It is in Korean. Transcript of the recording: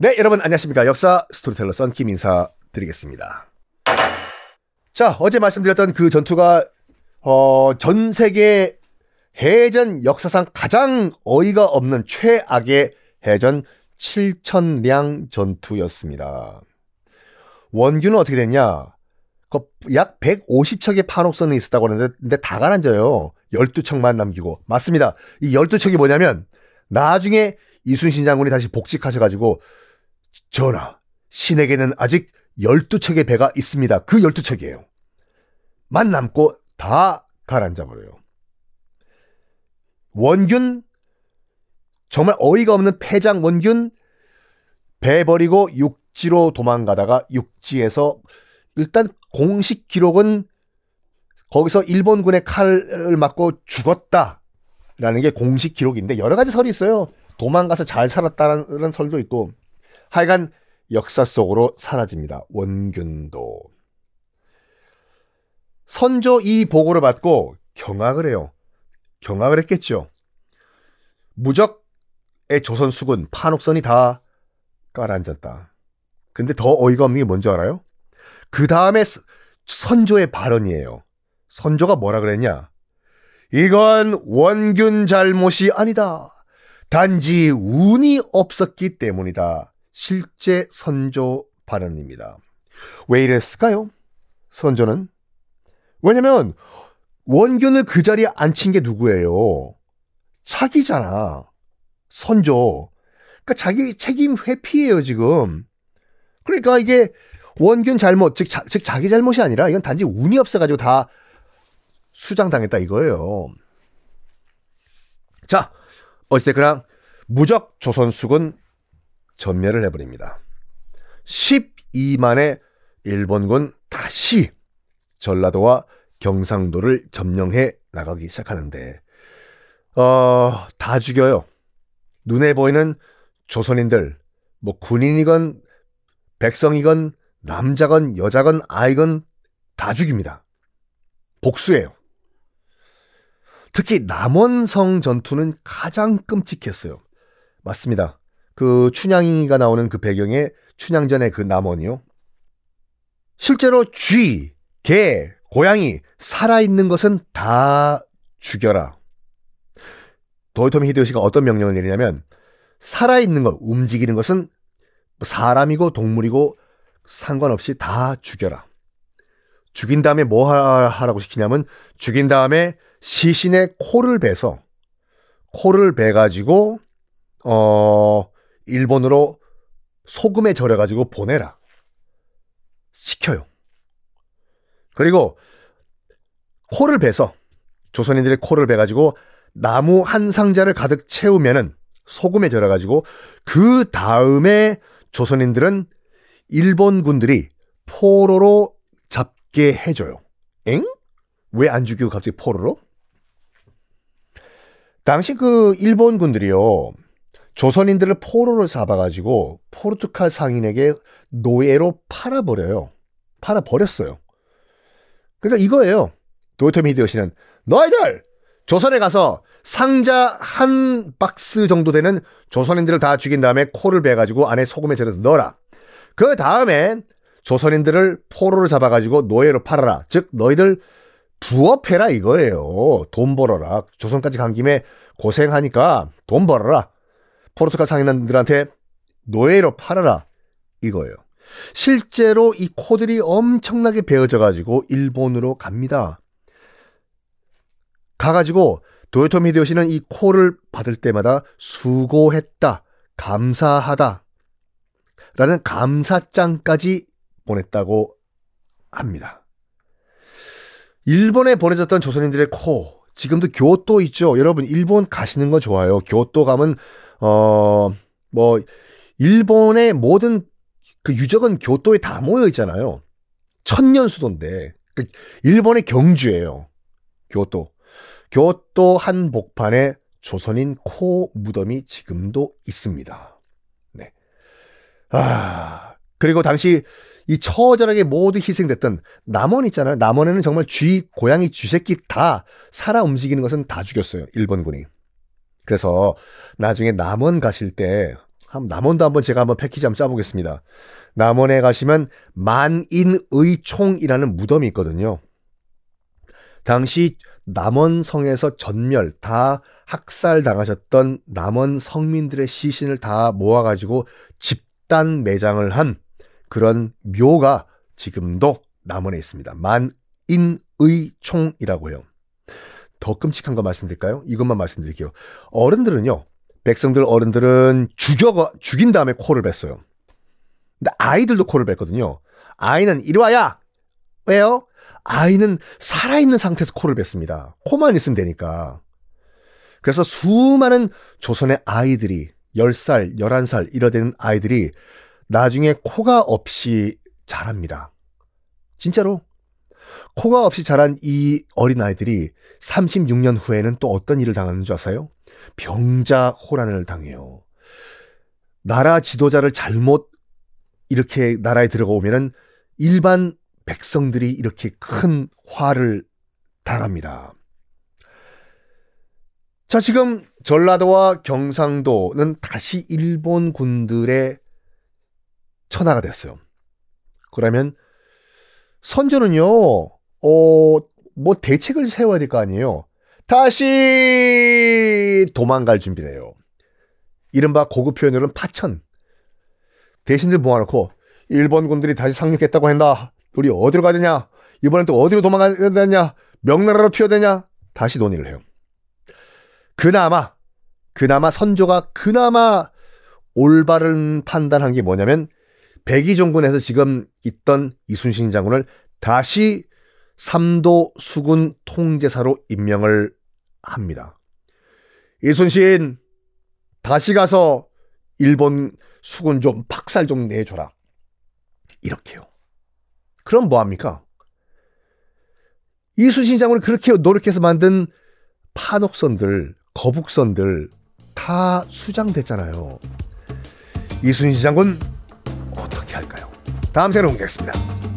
네, 여러분 안녕하십니까. 역사 스토리텔러 썬킴 인사드리겠습니다. 자, 어제 말씀드렸던 그 전투가 어, 전 세계 해전 역사상 가장 어이가 없는 최악의 해전 7천량 전투였습니다. 원균은 어떻게 됐냐? 그약 150척의 판옥선이 있었다고 하는데 근데 다 가라앉아요. 12척만 남기고. 맞습니다. 이 12척이 뭐냐면 나중에 이순신 장군이 다시 복직하셔가지고 전하, 신에게는 아직 12척의 배가 있습니다. 그 12척이에요. 만 남고 다 가라앉아 버려요. 원균 정말 어이가 없는 패장 원균 배 버리고 육지로 도망가다가 육지에서 일단 공식 기록은 거기서 일본군의 칼을 맞고 죽었다라는 게 공식 기록인데 여러 가지 설이 있어요. 도망가서 잘 살았다는 설도 있고 하여간 역사 속으로 사라집니다. 원균도. 선조 이 보고를 받고 경악을 해요. 경악을 했겠죠. 무적의 조선 수군 판옥선이 다 깔아앉았다. 근데 더 어이가 없는 게 뭔지 알아요? 그 다음에 선조의 발언이에요. 선조가 뭐라 그랬냐? 이건 원균 잘못이 아니다. 단지 운이 없었기 때문이다. 실제 선조 발언입니다. 왜 이랬을까요? 선조는 왜냐면 원균을 그 자리에 앉힌 게 누구예요? 자기잖아. 선조. 그러니까 자기 책임 회피예요, 지금. 그러니까 이게 원균 잘못, 즉, 자, 즉 자기 잘못이 아니라 이건 단지 운이 없어가지고 다 수장당했다 이거예요. 자, 어찌됐거나 무적 조선수군 전멸을 해버립니다. 12만의 일본군 다시 전라도와 경상도를 점령해 나가기 시작하는데, 어, 다 죽여요. 눈에 보이는 조선인들, 뭐 군인이건 백성이건 남자건 여자건 아이건 다 죽입니다. 복수예요. 특히 남원성 전투는 가장 끔찍했어요. 맞습니다. 그 춘향이가 나오는 그 배경에 춘향전의 그 남원이요. 실제로 쥐, 개, 고양이 살아있는 것은 다 죽여라. 도요토미 히데요시가 어떤 명령을 내리냐면 살아있는 것, 움직이는 것은 사람이고 동물이고 상관없이 다 죽여라. 죽인 다음에 뭐 하라고 시키냐면 죽인 다음에 시신의 코를 베서 코를 베 가지고 어 일본으로 소금에 절여가지고 보내라. 시켜요. 그리고 코를 베서 조선인들의 코를 베가지고 나무 한 상자를 가득 채우면은 소금에 절여가지고 그 다음에 조선인들은 일본 군들이 포로로 잡게 해줘요. 엥? 왜 안 죽이고 갑자기 포로로? 당시 그 일본 군들이요. 조선인들을 포로로 잡아가지고 포르투갈 상인에게 노예로 팔아버려요. 팔아버렸어요. 그러니까 이거예요. 도요토미 히데요시는 너희들 조선에 가서 상자 한 박스 정도 되는 조선인들을 다 죽인 다음에 코를 베가지고 안에 소금에 절여서 넣어라. 그 다음에 조선인들을 포로로 잡아가지고 노예로 팔아라. 즉 너희들 부업해라 이거예요. 돈 벌어라. 조선까지 간 김에 고생하니까 돈 벌어라. 포르투갈 상인들한테 노예로 팔아라 이거예요. 실제로 이 코들이 엄청나게 베어져 가지고 일본으로 갑니다. 가가지고 도요토미 히데요시는 이 코를 받을 때마다 수고했다, 감사하다, 라는 감사장까지 보냈다고 합니다. 일본에 보내졌던 조선인들의 코, 지금도 교토 있죠. 여러분, 일본 가시는 거 좋아요. 교토 가면, 어, 뭐, 일본의 모든 그 유적은 교토에 다 모여 있잖아요. 천년 수도인데, 그 일본의 경주예요. 교토. 교토 한복판에 조선인 코 무덤이 지금도 있습니다. 네. 아, 그리고 당시 이 처절하게 모두 희생됐던 남원 있잖아요. 남원에는 정말 쥐, 고양이, 쥐새끼 다 살아 움직이는 것은 다 죽였어요. 일본군이. 그래서 나중에 남원 가실 때, 남원도 한번 제가 한번 패키지 한번 짜보겠습니다. 남원에 가시면 만인의총이라는 무덤이 있거든요. 당시 남원성에서 전멸, 다 학살 당하셨던 남원 성민들의 시신을 다 모아가지고 집단 매장을 한 그런 묘가 지금도 남원에 있습니다. 만인의총이라고 해요. 더 끔찍한 거 말씀드릴까요? 이것만 말씀드릴게요. 어른들은요, 백성들 어른들은 죽여, 죽인 다음에 코를 뺐어요. 근데 아이들도 코를 뺐거든요. 아이는 이리 와야! 왜요? 아이는 살아있는 상태에서 코를 뺐습니다. 코만 있으면 되니까. 그래서 수많은 조선의 아이들이 10살, 11살 이러된 아이들이 나중에 코가 없이 자랍니다. 진짜로. 코가 없이 자란 이 어린아이들이 36년 후에는 또 어떤 일을 당하는 줄 아세요? 병자 호란을 당해요. 나라 지도자를 잘못 이렇게 나라에 들어가 오면은 일반 백성들이 이렇게 큰 화를 당합니다. 자, 지금 전라도와 경상도는 다시 일본 군들의 천하가 됐어요. 그러면 선조는요, 어, 뭐 대책을 세워야 될 거 아니에요. 다시 도망갈 준비를 해요. 이른바 고급 표현으로는 파천. 대신들 모아놓고 일본 군들이 다시 상륙했다고 한다. 우리 어디로 가야 되냐? 이번엔 또 어디로 도망가야 되냐? 명나라로 튀어되냐? 다시 논의를 해요. 그나마 그나마 선조가 그나마 올바른 판단한 게 뭐냐면 백의종군에서 지금 있던 이순신 장군을 다시 삼도 수군 통제사로 임명을 합니다. 이순신 다시 가서 일본 수군 좀 박살 좀 내줘라. 이렇게요. 그럼 뭐합니까? 이순신 장군이 그렇게 노력해서 만든 판옥선들, 거북선들 다 수장됐잖아요. 이순신 장군? 다음 시간에 공개하겠습니다.